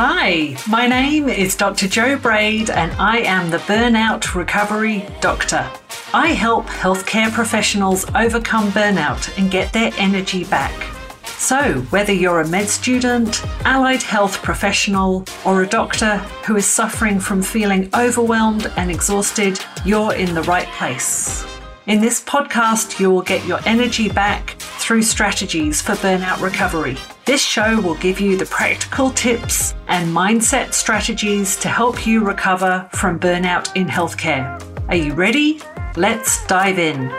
Hi, my name is Dr. Jo Braid, and I am the Burnout Recovery Doctor. I help healthcare professionals overcome burnout and get their energy back. So, whether you're a med student, allied health professional, or a doctor who is suffering from feeling overwhelmed and exhausted, you're in the right place. In this podcast, you will get your energy back through strategies for burnout recovery. This show will give you the practical tips and mindset strategies to help you recover from burnout in healthcare. Are you ready? Let's dive in.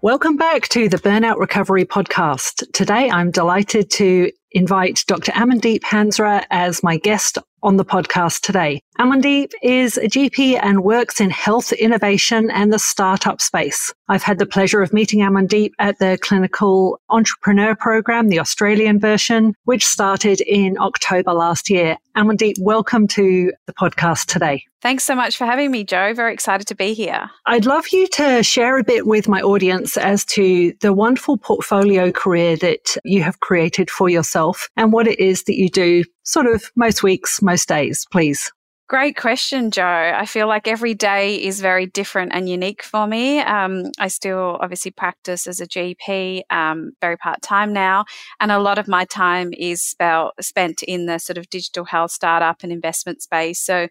Welcome back to the Burnout Recovery Podcast. Today, I'm delighted to invite Dr. Amandeep Hansra as my guest on the podcast today. Amandeep is a GP and works in health innovation and the startup space. I've had the pleasure of meeting Amandeep at the Clinical Entrepreneur Program, the Australian version, which started in October last year. Amandeep, welcome to the podcast today. Thanks so much for having me, Jo. Very excited to be here. I'd love you to share a bit with my audience as to the wonderful portfolio career that you have created for yourself and what it is that you do sort of most weeks, most days, please. Great question, Jo. I feel like every day is very different and unique for me. Um, I still obviously practice as a GP, um, very part time now, and a lot of my time is spent in the sort of digital health startup and investment space. So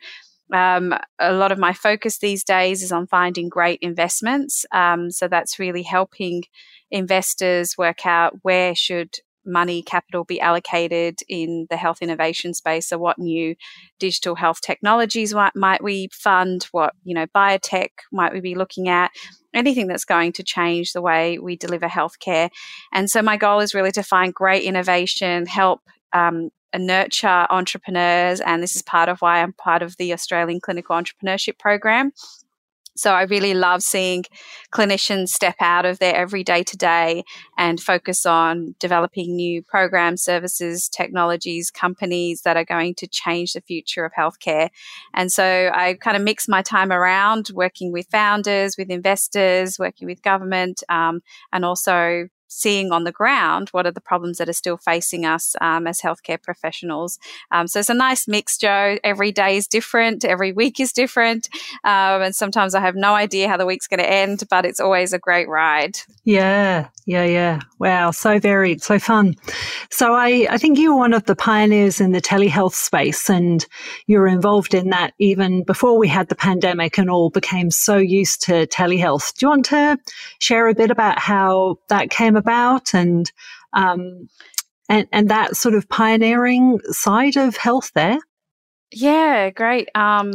um, a lot of my focus these days is on finding great investments. Um, so that's really helping investors work out where should money capital be allocated in the health innovation space? So what new digital health technologies might, might we fund? What you know biotech might we be looking at? Anything that's going to change the way we deliver healthcare. And so my goal is really to find great innovation help um, nurture entrepreneurs. And this is part of why i'm part of the australian clinical entrepreneurship program so I really love seeing clinicians step out of their everyday to day and focus on developing new programs, services, technologies, companies that are going to change the future of healthcare. And so I kind of mix my time around working with founders, with investors, working with government, um, and also seeing on the ground what are the problems that are still facing us um, as healthcare professionals. Um, so it's a nice mix, Jo. Every day is different, every week is different. Um, and sometimes I have no idea how the week's going to end, but it's always a great ride. Yeah, yeah, yeah. Wow, so varied, so fun. So I, I think you were one of the pioneers in the telehealth space and you were involved in that even before we had the pandemic and all became so used to telehealth. Do you want to share a bit about how that came and um, and and that sort of pioneering side of health there? Yeah, great, um,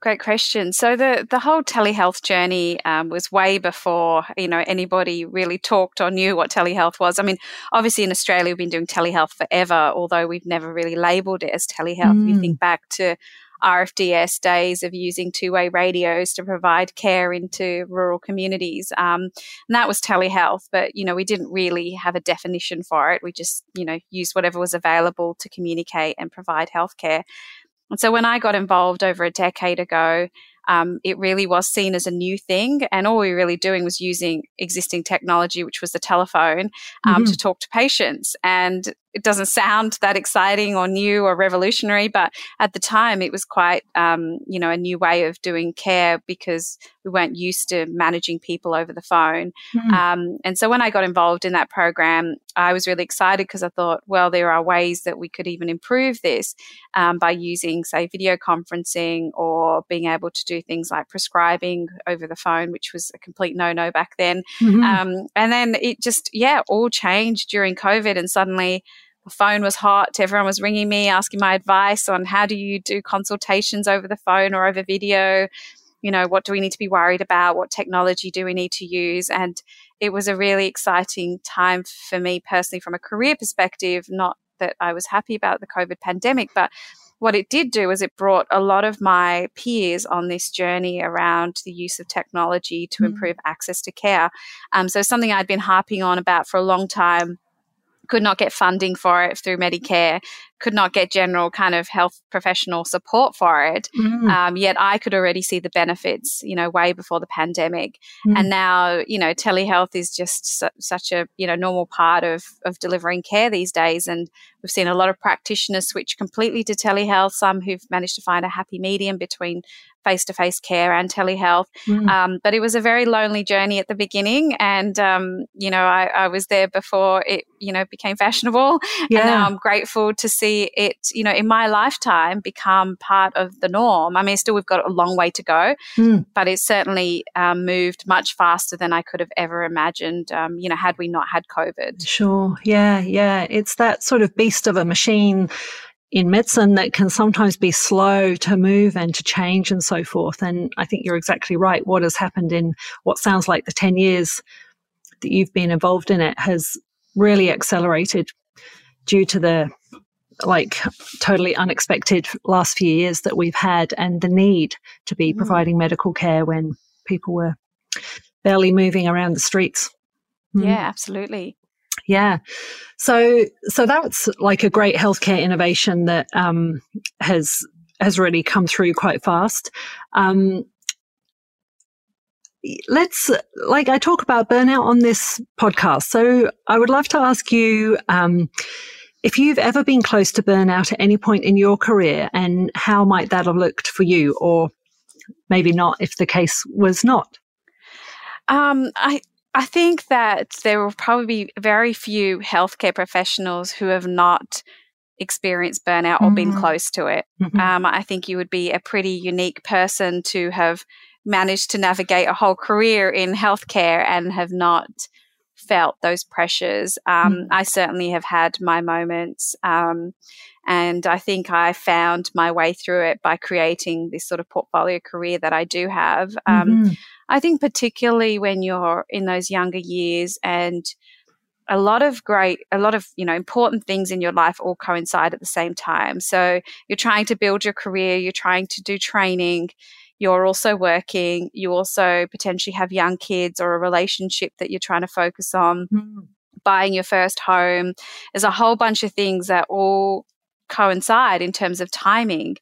great question. So the the whole telehealth journey um, was way before you know anybody really talked or knew what telehealth was. I mean, obviously in Australia we've been doing telehealth forever, although we've never really labelled it as telehealth. Mm. You think back to RFDS days of using two way radios to provide care into rural communities. Um, and that was telehealth, but, you know, we didn't really have a definition for it. We just, you know, used whatever was available to communicate and provide healthcare. And so when I got involved over a decade ago, um, it really was seen as a new thing. And all we were really doing was using existing technology, which was the telephone, um, mm-hmm. to talk to patients. And it doesn't sound that exciting or new or revolutionary, but at the time it was quite, um, you know, a new way of doing care because we weren't used to managing people over the phone. Mm. Um, and so when I got involved in that program, I was really excited because I thought, well, there are ways that we could even improve this um, by using, say, video conferencing or being able to do things like prescribing over the phone, which was a complete no no back then. Mm-hmm. Um, and then it just, yeah, all changed during COVID and suddenly the phone was hot. Everyone was ringing me, asking my advice on how do you do consultations over the phone or over video. You know, what do we need to be worried about? What technology do we need to use? And it was a really exciting time for me personally from a career perspective. Not that I was happy about the COVID pandemic, but what it did do is it brought a lot of my peers on this journey around the use of technology to mm. improve access to care. Um, so something I'd been harping on about for a long time could not get funding for it through Medicare could not get general kind of health professional support for it. Mm. Um, yet I could already see the benefits, you know, way before the pandemic. Mm. And now, you know, telehealth is just su- such a, you know, normal part of, of delivering care these days. And we've seen a lot of practitioners switch completely to telehealth, some who've managed to find a happy medium between face to face care and telehealth. Mm. Um, but it was a very lonely journey at the beginning. And, um, you know, I, I, was there before it, you know, became fashionable. Yeah. And now I'm grateful to see it, you know, in my lifetime become part of the norm. I mean, still, we've got a long way to go, mm. but it certainly um, moved much faster than I could have ever imagined, um, you know, had we not had COVID. Sure. Yeah. Yeah. It's that sort of beast of a machine in medicine that can sometimes be slow to move and to change and so forth. And I think you're exactly right. What has happened in what sounds like the 10 years that you've been involved in it has really accelerated due to the like totally unexpected last few years that we've had and the need to be mm. providing medical care when people were barely moving around the streets. Mm. Yeah, absolutely. Yeah. So, so that's like a great healthcare innovation that um, has has really come through quite fast. Um, let's like I talk about burnout on this podcast. So I would love to ask you um, if you've ever been close to burnout at any point in your career, and how might that have looked for you, or maybe not if the case was not. Um, I I think that there will probably be very few healthcare professionals who have not experienced burnout or mm-hmm. been close to it. Mm-hmm. Um, I think you would be a pretty unique person to have managed to navigate a whole career in healthcare and have not felt those pressures. Um, mm. I certainly have had my moments. Um, and I think I found my way through it by creating this sort of portfolio career that I do have. Um, mm-hmm. I think, particularly when you're in those younger years and a lot of great, a lot of, you know, important things in your life all coincide at the same time. So you're trying to build your career, you're trying to do training, you're also working, you also potentially have young kids or a relationship that you're trying to focus on, mm. buying your first home. There's a whole bunch of things that all coincide in terms of timing.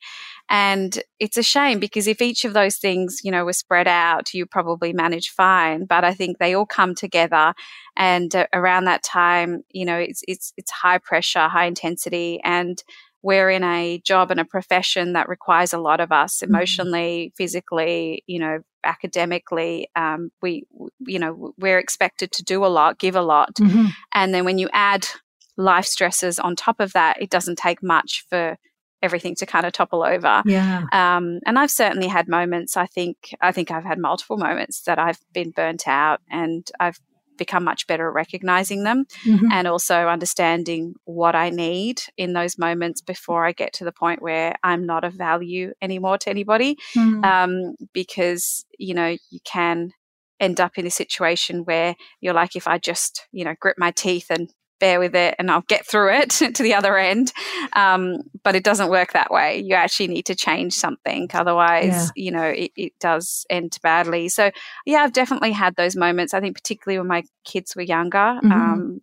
And it's a shame because if each of those things, you know, were spread out, you probably manage fine. But I think they all come together, and uh, around that time, you know, it's it's it's high pressure, high intensity, and we're in a job and a profession that requires a lot of us mm-hmm. emotionally, mm-hmm. physically, you know, academically. Um, we, you know, we're expected to do a lot, give a lot. Mm-hmm. And then when you add life stresses on top of that, it doesn't take much for everything to kind of topple over. Yeah. Um, and I've certainly had moments. I think I think I've had multiple moments that I've been burnt out, and I've become much better at recognizing them mm-hmm. and also understanding what I need in those moments before I get to the point where I'm not of value anymore to anybody. Mm-hmm. Um, because, you know, you can end up in a situation where you're like, if I just, you know, grip my teeth and bear with it and I'll get through it to the other end. Um, but it doesn't work that way. You actually need to change something. Otherwise, yeah. you know, it, it, does end badly. So, yeah, I've definitely had those moments. I think, particularly when my kids were younger. Mm-hmm. Um,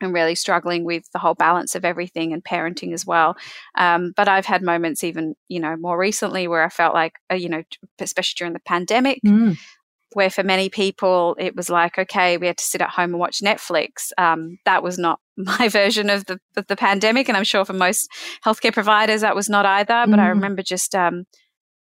and really struggling with the whole balance of everything and parenting as well. Um, but I've had moments even, you know, more recently where I felt like, uh, you know, especially during the pandemic, mm where for many people it was like, okay, we had to sit at home and watch Netflix. Um, that was not my version of the of the pandemic, and I'm sure for most healthcare providers that was not either. But mm. I remember just um,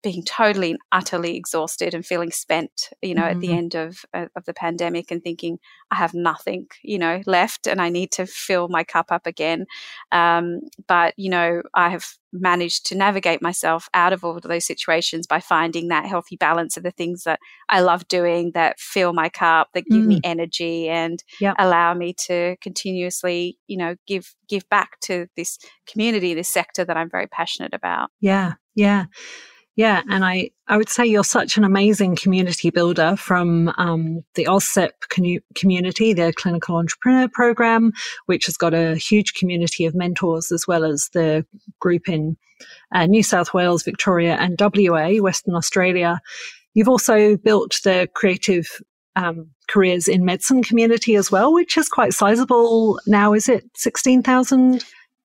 being totally and utterly exhausted and feeling spent, you know, mm-hmm. at the mm-hmm. end of of the pandemic and thinking I have nothing, you know, left and I need to fill my cup up again. Um, but you know, I have managed to navigate myself out of all of those situations by finding that healthy balance of the things that I love doing that fill my cup, that give mm. me energy and yep. allow me to continuously, you know, give give back to this community, this sector that I'm very passionate about. Yeah. Yeah. Yeah, and I, I would say you're such an amazing community builder from um, the AusCEP community, the Clinical Entrepreneur Program, which has got a huge community of mentors, as well as the group in uh, New South Wales, Victoria, and WA, Western Australia. You've also built the creative um, careers in medicine community as well, which is quite sizable now. Is it 16,000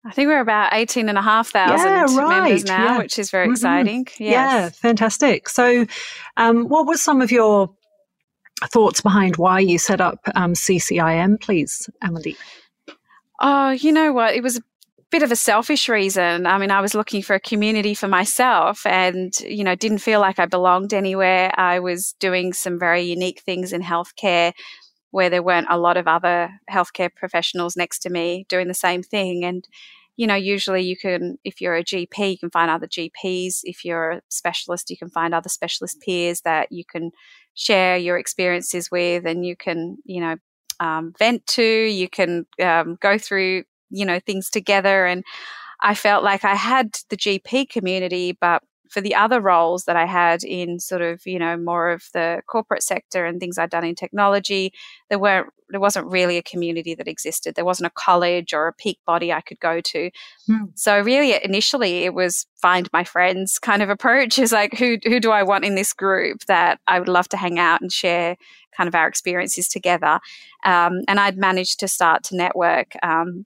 I think we're about 18,500 yeah, right. members now, yeah. which is very mm-hmm. exciting. Yes. Yeah, fantastic. So, um, what were some of your thoughts behind why you set up um, CCIM, please, Emily? Oh, you know what? It was a bit of a selfish reason. I mean, I was looking for a community for myself and, you know, didn't feel like I belonged anywhere. I was doing some very unique things in healthcare where there weren't a lot of other healthcare professionals next to me doing the same thing. And, you know, usually you can, if you're a GP, you can find other GPs. If you're a specialist, you can find other specialist peers that you can share your experiences with and you can, you know, um, vent to, you can um, go through, you know, things together. And I felt like I had the GP community, but for the other roles that I had in sort of, you know, more of the corporate sector and things I'd done in technology, there weren't there wasn't really a community that existed. There wasn't a college or a peak body I could go to. Hmm. So really initially it was find my friends kind of approach is like who who do I want in this group that I would love to hang out and share kind of our experiences together. Um, and I'd managed to start to network um,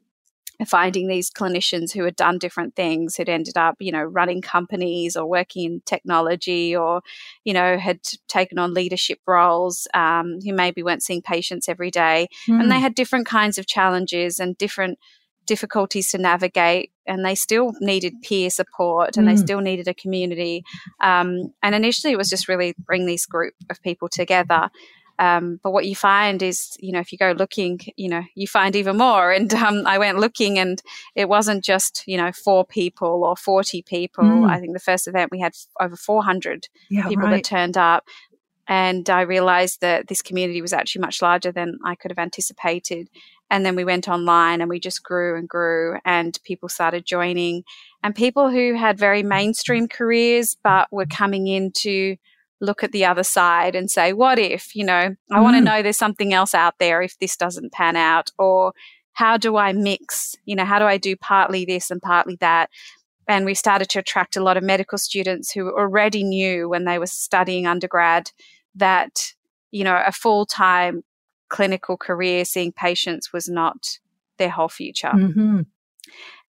finding these clinicians who had done different things who'd ended up you know running companies or working in technology or you know had taken on leadership roles um, who maybe weren't seeing patients every day mm. and they hmm. had different kinds of challenges and different difficulties to navigate and they still needed peer support and mm. they hmm. still needed a community um, and initially it was just really bring this group of people together um, but what you find is, you know, if you go looking, you know, you find even more. And um, I went looking, and it wasn't just, you know, four people or 40 people. Mm. I think the first event we had over 400 yeah, people right. that turned up. And I realized that this community was actually much larger than I could have anticipated. And then we went online and we just grew and grew, and people started joining. And people who had very mainstream careers but were coming into look at the other side and say, what if, you know, I mm. want to know there's something else out there if this doesn't pan out? Or how do I mix? You know, how do I do partly this and partly that? And we started to attract a lot of medical students who already knew when they were studying undergrad that, you know, a full time clinical career seeing patients was not their whole future. Mm-hmm.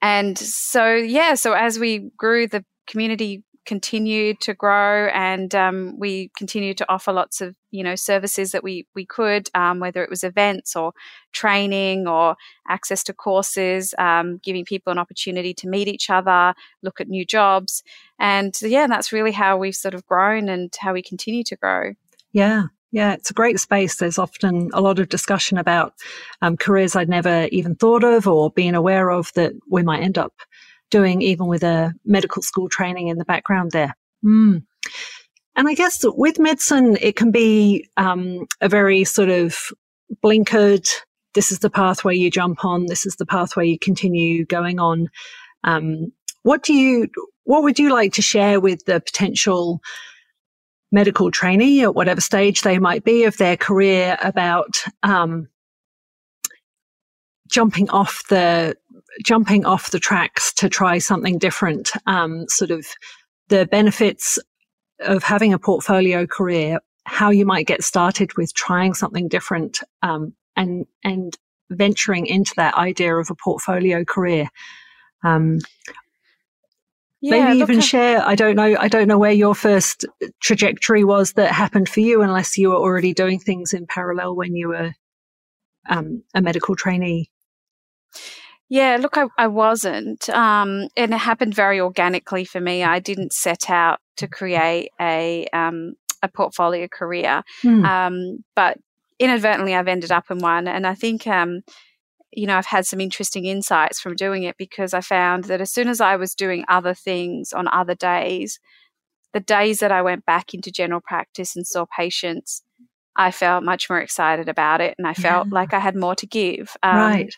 And so, yeah, so as we grew, the community continued to grow and um, we continued to offer lots of you know services that we we could um, whether it was events or training or access to courses um, giving people an opportunity to meet each other look at new jobs. And yeah that's really how we've sort of grown and how we continue to grow. Yeah. Yeah, it's a great space. There's often a lot of discussion about um, careers I'd never even thought of or been aware of that we might end up doing, even with a medical school training in the background there. Mm. And I guess with medicine, it can be um, a very sort of blinkered, this is the pathway you jump on, this is the pathway you continue going on. Um, what do you, what would you like to share with the potential medical trainee at whatever stage they might be of their career about um, jumping off the jumping off the tracks to try something different, um, sort of the benefits of having a portfolio career, how you might get started with trying something different, um, and and venturing into that idea of a portfolio career. Um, yeah, maybe even share. I don't know. I don't know where your first trajectory was that happened for you, unless you were already doing things in parallel when you were um, a medical trainee. Yeah, look, I, I wasn't. Um, and it happened very organically for me. I didn't set out to create a, um, a portfolio career. Mm. Um, but inadvertently, I've ended up in one. And I think, um, you know, I've had some interesting insights from doing it because I found that as soon as I was doing other things on other days, the days that I went back into general practice and saw patients, I felt much more excited about it and I felt yeah. like I had more to give. Um, right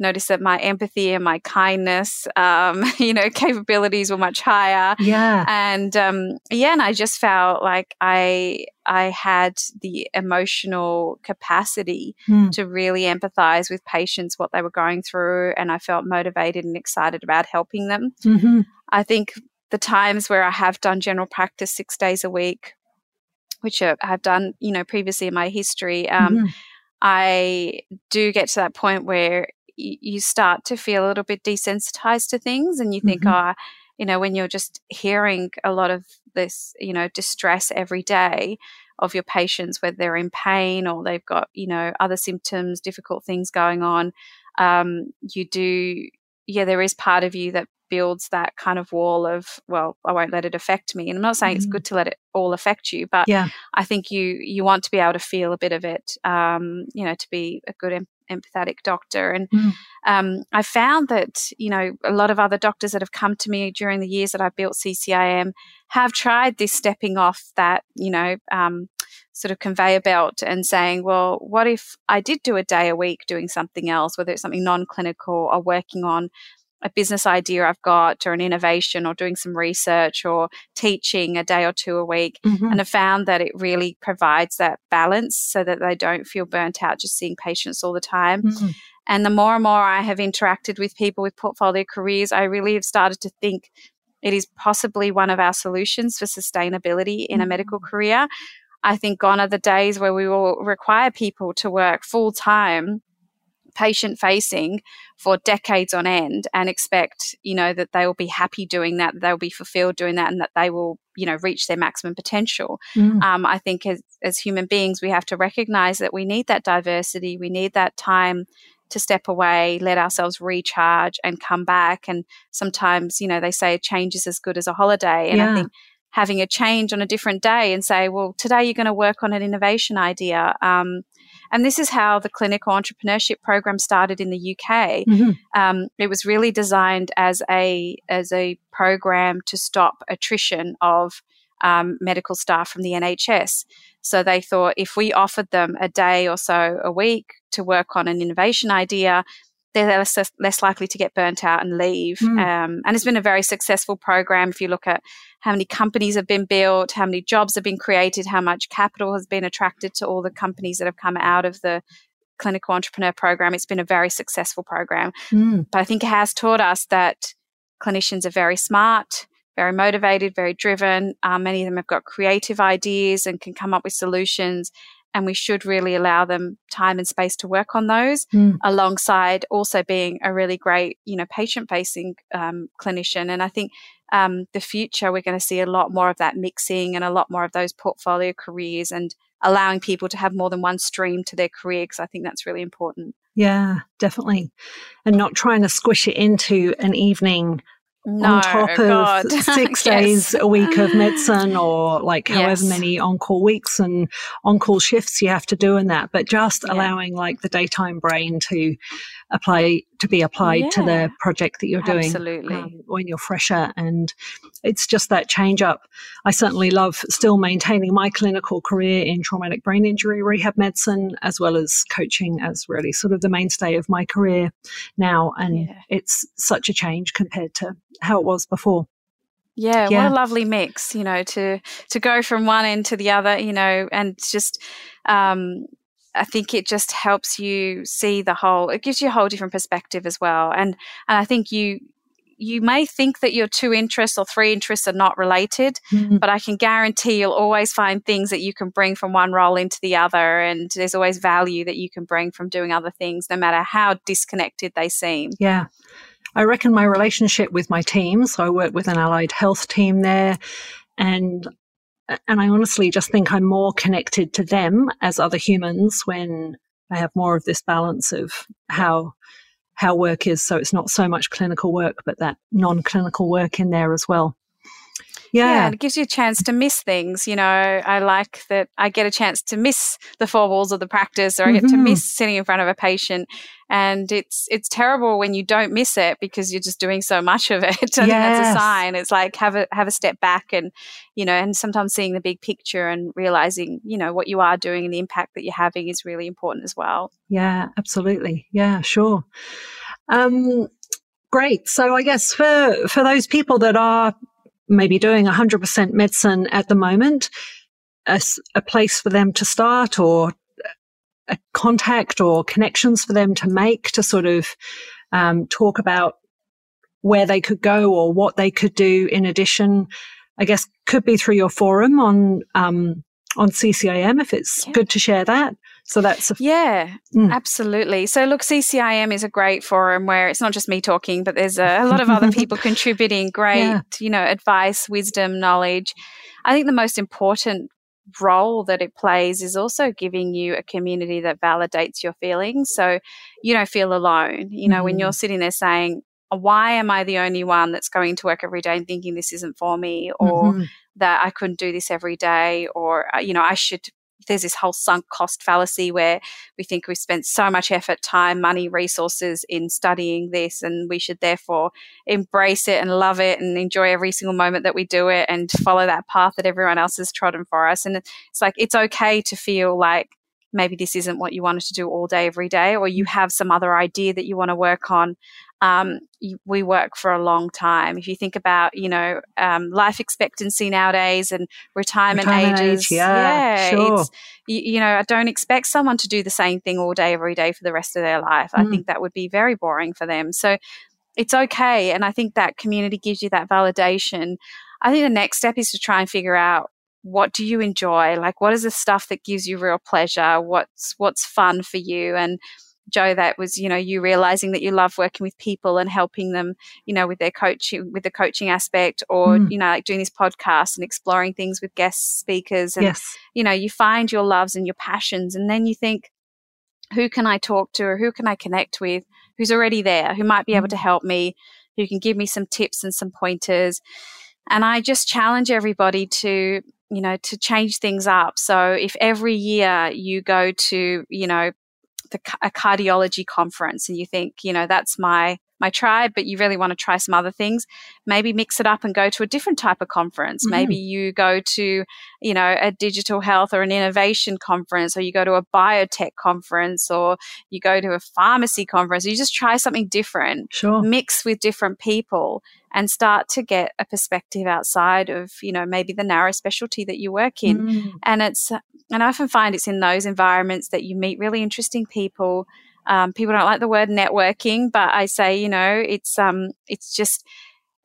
noticed that my empathy and my kindness, um, you know, capabilities were much higher. Yeah. And um, yeah, and I just felt like I I had the emotional capacity mm. to really empathize with patients, what they were going through, and I felt motivated and excited about helping them. Mm-hmm. I think the times where I have done general practice six days a week, which I've done, you know, previously in my history, um, mm-hmm. I do get to that point where you, you start to feel a little bit desensitized to things and you think, mm-hmm. oh, you know, when you're just hearing a lot of this, you know, distress every day of your patients, whether they're in pain or they've got, you know, other symptoms, difficult things going on, um, you do, yeah, there is part of you that builds that kind of wall of well i won't let it affect me and i'm not saying mm. it's good to let it all affect you but yeah. i think you you want to be able to feel a bit of it um, you know to be a good empathetic doctor and mm. um, i found that you know a lot of other doctors that have come to me during the years that i've built ccim have tried this stepping off that you know um, sort of conveyor belt and saying, well, what if I did do a day a week doing something else, whether it's something non clinical or working on a business idea I've got or an innovation or doing some research or teaching a day or two a week. Mm-hmm. And I found that it really provides that balance so that they don't feel burnt out just seeing patients all the time. Mm-hmm. And the more and more I have interacted with people with portfolio careers, I really have started to think it is possibly one of our solutions for sustainability in mm-hmm. a medical mm. career. I think gone are the days where we will require people to work full time patient facing for decades on end and expect you know that they will be happy doing that they'll be fulfilled doing that and that they will you know reach their maximum potential mm. um, i think as, as human beings we have to recognize that we need that diversity we need that time to step away let ourselves recharge and come back and sometimes you know they say a change is as good as a holiday and yeah. i think having a change on a different day and say well today you're going to work on an innovation idea um, and this is how the clinical entrepreneurship program started in the UK. Mm-hmm. Um, it was really designed as a as a program to stop attrition of um, medical staff from the NHS. So they thought if we offered them a day or so a week to work on an innovation idea, they're less, less likely to get burnt out and leave. Mm. Um, and it's been a very successful program. If you look at how many companies have been built, how many jobs have been created, how much capital has been attracted to all the companies that have come out of the clinical entrepreneur program, it's been a very successful program. Mm. But I think it has taught us that clinicians are very smart, very motivated, very driven. Um, many of them have got creative ideas and can come up with solutions and we should really allow them time and space to work on those mm. alongside also being a really great you know patient facing um, clinician. And i think um, the future we're going to see a lot more of that mixing and a lot more of those portfolio careers and allowing people to have more than one stream to their career because i think that's really important. Yeah definitely. And not trying to squish it into an evening no, on top of six days a week of medicine or like however many on call weeks and on call shifts you have to do in that, but just yeah. allowing like the daytime brain to apply to be applied yeah. to the project that you're doing Absolutely. Um, when you're fresher and it's just that change up i certainly love still maintaining my clinical career in traumatic brain injury rehab medicine as well as coaching as really sort of the mainstay of my career now and yeah. it's such a change compared to how it was before yeah, yeah, what a lovely mix, you know, to to go from one end to the other, you know, and just um, I think it just helps you see the whole. It gives you a whole different perspective as well, and and I think you you may think that your two interests or three interests are not related, mm-hmm. but I can guarantee you'll always find things that you can bring from one role into the other, and there's always value that you can bring from doing other things, no matter how disconnected they seem. Yeah. I reckon my relationship with my team, so I work with an allied health team there, and and I honestly just think I'm more connected to them as other humans when I have more of this balance of how how work is. So it's not so much clinical work, but that non-clinical work in there as well. Yeah. yeah. it gives you a chance to miss things. You know, I like that I get a chance to miss the four walls of the practice or I get mm-hmm. to miss sitting in front of a patient. And it's it's terrible when you don't miss it because you're just doing so much of it. I yes. think that's a sign. It's like have a have a step back and you know, and sometimes seeing the big picture and realizing, you know, what you are doing and the impact that you're having is really important as well. Yeah, absolutely. Yeah, sure. Um, great. So I guess for for those people that are maybe doing 100% medicine at the moment, a, a place for them to start or a contact or connections for them to make to sort of um, talk about where they could go or what they could do in addition. I guess could be through your forum on um, on CCIM if it's yeah. good to share that. So that's a- yeah, mm. absolutely. So look, CCIM is a great forum where it's not just me talking, but there's a, a lot of other people contributing great, yeah. you know, advice, wisdom, knowledge. I think the most important role that it plays is also giving you a community that validates your feelings. So you don't feel alone. You know, mm. when you're mm-hmm. sitting there saying, why am I the only one that's going to work every day and thinking this isn't for me or mm-hmm. that I couldn't do this every day or, uh, you know, I should there's this whole sunk cost fallacy where we think we've spent so much effort, time, money, resources in studying this, and we should therefore embrace it and love it and enjoy every single moment that we do it and follow that path that everyone else has trodden for us. And it's like it's okay to feel like maybe this isn't what you wanted to do all day, every day, or you have some other idea that you want to work on. Um, we work for a long time. If you think about, you know, um, life expectancy nowadays and retirement, retirement ages, age, yeah, yeah sure. You, you, know, I don't expect someone to do the same thing all day, every day for the rest of their life. Mm. I think that would be very boring for them. So it's okay. And I think that community gives you that validation. I think the next step is to try and figure out what do you enjoy like what is the stuff that gives you real pleasure what's what's fun for you and jo that was you know you realizing that you love working with people and helping them you know with their coaching with the coaching aspect or mm. you know like doing this podcast and exploring things with guest speakers and yes. you know you find your loves and your passions and then you think who can i talk to or who can i connect with who's already there who might be mm. able to help me who can give me some tips and some pointers and i just challenge everybody to you know, to change things up. So if every year you go to, you know, the, a cardiology conference and you think, you know, that's my my tribe, but you really want to try some other things, maybe mix it up and go to a different type of conference. Mm-hmm. Maybe you go to, you know, a digital health or an innovation conference, or you go to a biotech conference, or you go to a pharmacy conference. You just try something different, sure. mix with different people, and start to get a perspective outside of, you know, maybe the narrow specialty that you work in. Mm. And it's, and I often find it's in those environments that you meet really interesting people um, people don't like the word networking, but I say, you know, it's um, it's just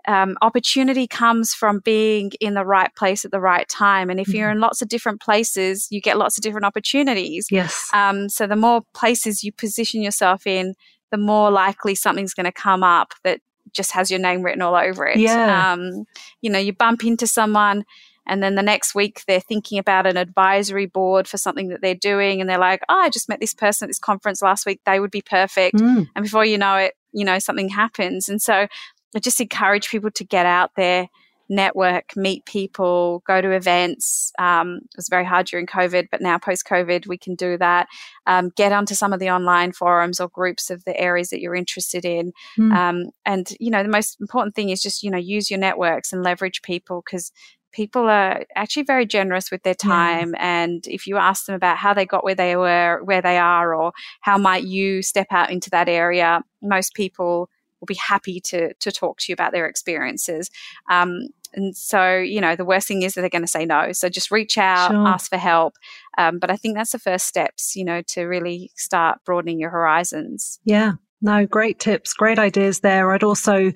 um, opportunity comes from being in the right place at the right time. And if mm-hmm. you're in lots of different places, you get lots of different opportunities. Yes. Um, so the more places you position yourself in, the more likely something's going to come up that just has your name written all over it. Yeah. Um, you know, you bump into someone and then the next week they're thinking about an advisory board for something that they're doing and they're like oh i just met this person at this conference last week. They would be perfect. Mm. and before you know it you know something happens. And so i just encourage people to get out there network meet people go to events. Um, it was very hard during covid but now post covid we can do that. Um, get onto some of the online forums or groups of the areas that you're interested in. Mm. um, and you know the most important thing is just you know use your networks and leverage people because people are actually very generous with their time yeah. and if you ask them about how they got where they were where they are or how might you step out into that area most people will be happy to to talk to you about their experiences. Um, and so you know the worst thing is that they're going to say no. So just reach out sure. ask for help. Um, but i think that's the first steps you know to really start broadening your horizons. Yeah no, great tips, great ideas there. I'd also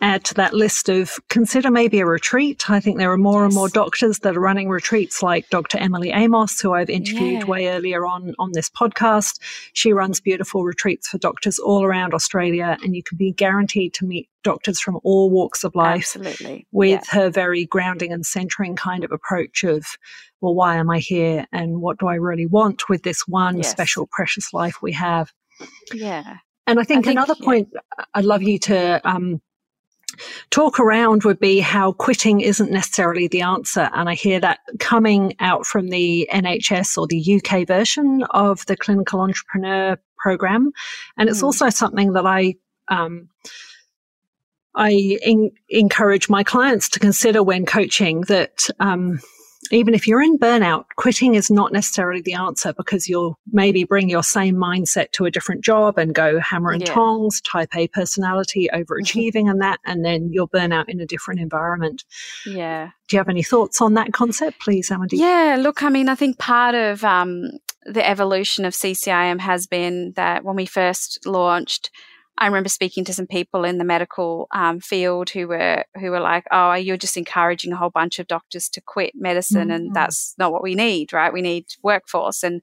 add to that list of consider maybe a retreat. I think there are more yes. and more doctors that are running retreats like Dr. Emily Amos, who I've interviewed yeah. way earlier on on this podcast. She runs beautiful retreats for doctors all around Australia, and you can be guaranteed to meet doctors from all walks of life Absolutely. with yeah. her very grounding and centering kind of approach of well why am i here and what do i really want with this one yes. special precious life we have yeah and I think, I think another yeah. point I'd love you to um, talk around would be how quitting isn't necessarily the answer. And I hear that coming out from the NHS or the UK version of the clinical entrepreneur program. And it's mm. also something that I, um, I in- encourage my clients to consider when coaching that, um, even if you're in burnout, quitting is not necessarily the answer because you'll maybe bring your same mindset to a different job and go hammer and yeah. tongs, type A personality, overachieving and that, and then you'll burn out in a different environment. Yeah. Do you have any thoughts on that concept, please, Amity? Yeah, look, I mean, I think part of um, the evolution of CCIM has been that when we first launched, I remember speaking to some people in the medical um, field who were who were like, "Oh, you're just encouraging a whole bunch of doctors to quit medicine, mm-hmm. and mm. that's not what we need, right? We need workforce." And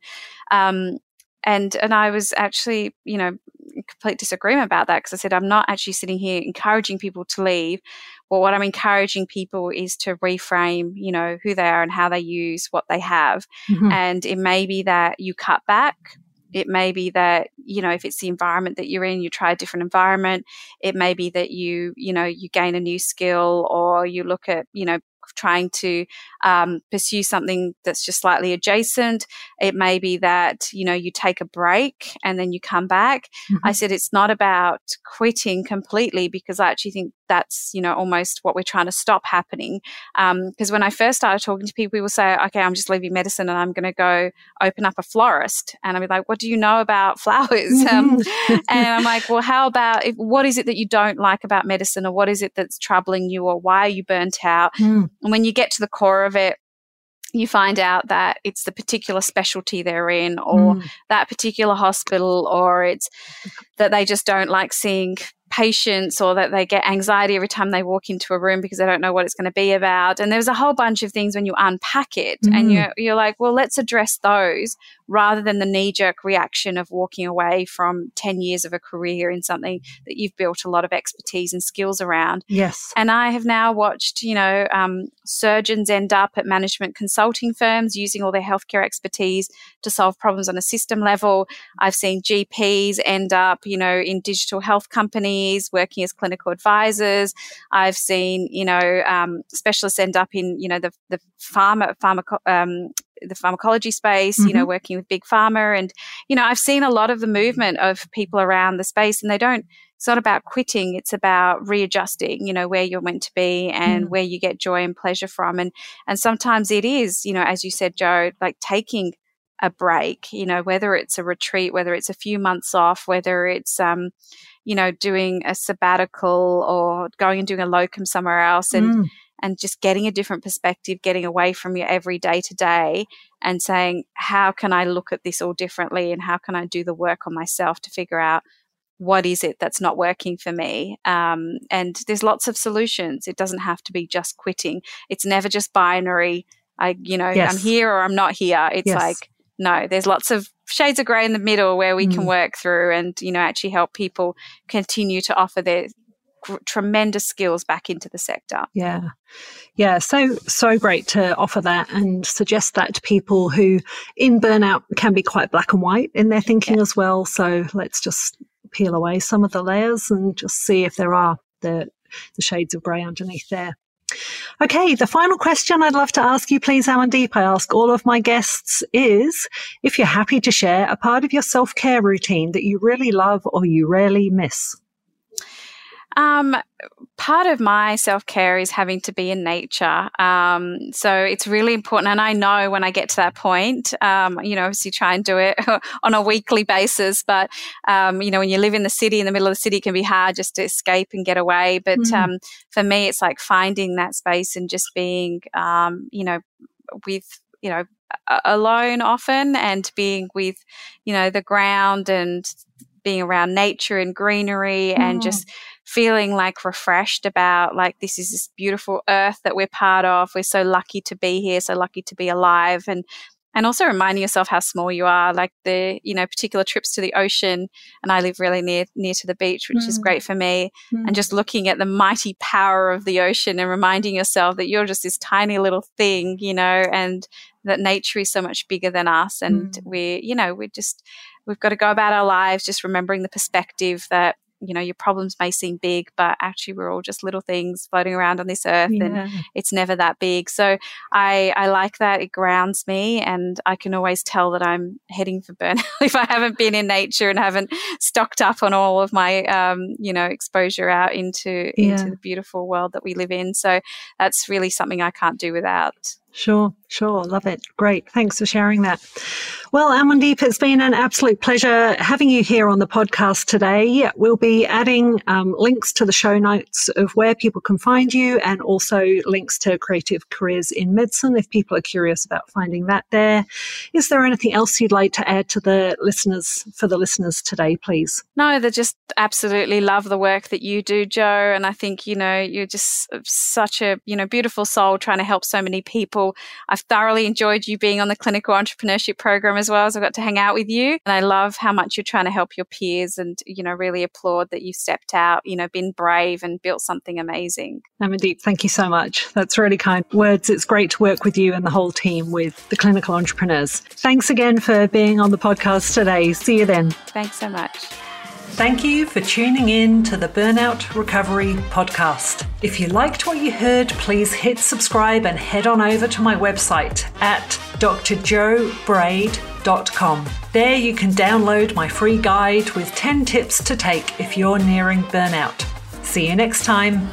um, and and I was actually, you know, complete disagreement about that because I said I'm not actually sitting here encouraging people to leave. Well, what I'm encouraging people is to reframe, you know, who they are and how they use what they have. Mm-hmm. And it may be that you cut back. It may be that, you know, if it's the environment that you're in, you try a different environment. It may be that you, you know, you gain a new skill or you look at, you know, trying to um, pursue something that's just slightly adjacent. It may be that, you know, you take a break and then you come back. Mm-hmm. I said it's not about quitting completely because I actually think that's, you know, almost what we're trying to stop happening. Because um, when I first started talking to people, people say, okay, I'm just leaving medicine and I'm going to go open up a florist. And I'd be like, what do you know about flowers? Um, and I'm like, well, how about, if, what is it that you don't like about medicine or what is it that's troubling you or why are you burnt out? Mm. And when you get to the core of it, you find out that it's the particular specialty they're in or mm. that particular hospital or it's that they just don't like seeing patients or that they get anxiety every time they walk into a room because they don't know what it's going to be about. And there's a whole bunch of things when you unpack it mm. and you're, you're like, well, let's address those rather than the knee jerk reaction of walking away from 10 years of a career in something that you've built a lot of expertise and skills around. Yes. And I have now watched, you know, um, surgeons end up at management consulting firms using all their healthcare expertise to solve problems on a system level. I've seen GPs end up, you know, in digital health companies working as clinical advisors. I've seen, you know, um, specialists end up in, you know, the, the pharma, pharmaco- um, the pharmacology space, mm-hmm. you know, mm-hmm. working with big pharma. And, you know, I've seen a lot of the movement of people around the space and they don't, it's not about quitting. It's about readjusting, you know, where you're meant to be and mm. where you get joy and pleasure from. And, and sometimes it is, you know, as you said, Jo, like taking a break, you know, whether it's a retreat, whether it's a few months off, whether it's, um, you know, doing a sabbatical or going and doing a locum somewhere else and mm. And just getting a different perspective, getting away from your every day to day and saying, how can I look at this all differently and how can I do the work on myself to figure out what is it that's not working for me? Um, and there's lots of solutions. It doesn't have to be just quitting. It's never just binary. I, you know, yes. I'm here or I'm not here. It's yes. like, no, there's lots of shades of grey in the middle where we mm. can work through and you know actually help people continue to offer their gr- tremendous skills back into the sector. Yeah. Yeah, so so great to offer that and suggest that to people who in burnout can be quite black and white in their thinking yeah. as well. So let's just peel away some of the layers and just see if there are the the shades of grey underneath there. Okay, the final question I'd love to ask you, please, Amandeep, I ask all of my guests is if you're happy to share a part of your self care routine that you really love or you rarely miss. Um, part of my self care is having to be in nature. Um, so it's really important. And I know when I get to that point, um, you know, obviously try and do it on a weekly basis. But, um, you know, when you live in the city, in the middle of the city, it can be hard just to escape and get away. But mm. for me, it's like finding that space and just being, um, you know, with, you know, alone often and being with, you know, the ground and being around nature and greenery mm. and just feeling like refreshed about like this is this beautiful earth that we're part of. We're so lucky to be here, so lucky to be alive and and also reminding yourself how small you are like the you know particular trips to the ocean and i live really near near to the beach which mm. is great for me mm. and just looking at the mighty power of the ocean and reminding yourself that you're just this tiny little thing you know and that nature is so much bigger than us and mm. we you know we just we've got to go about our lives just remembering the perspective that you know your problems may seem big but actually we're all just little things floating around on this earth yeah. and it's never that big so i i like that it grounds me and i can always tell that i'm heading for burnout if i haven't been in nature and haven't stocked up on all of my um, you know exposure out into yeah. into the beautiful world that we live in so that's really something i can't do without Sure, sure. Love it. Great. Thanks for sharing that. Well, Amandeep, it's been an absolute pleasure having you here on the podcast today. We'll be adding um, links to the show notes of where people can find you and also links to creative careers in medicine if people are curious about finding that there. Is there anything else you'd like to add to the listeners for the listeners today, please? No, they just absolutely love the work that you do, Jo. And I think, you know, you're just such a, you know, beautiful soul trying to help so many people wonderful. I've thoroughly enjoyed you being on the clinical entrepreneurship program as well as I've got to hang out with you. And I love how much you're trying to help your peers and, you know, really applaud that you stepped out, you know, been brave and built something amazing. Amandeep, thank you so much. That's really kind words. It's great to work with you and the whole team with the clinical entrepreneurs. Thanks again for being on the podcast today. See you then. Thanks so much. Thank you for tuning in to the Burnout Recovery Podcast. If you liked what you heard, please hit subscribe and head on over to my website at drjoebraid.com. There you can download my free guide with 10 tips to take if you're nearing burnout. See you next time.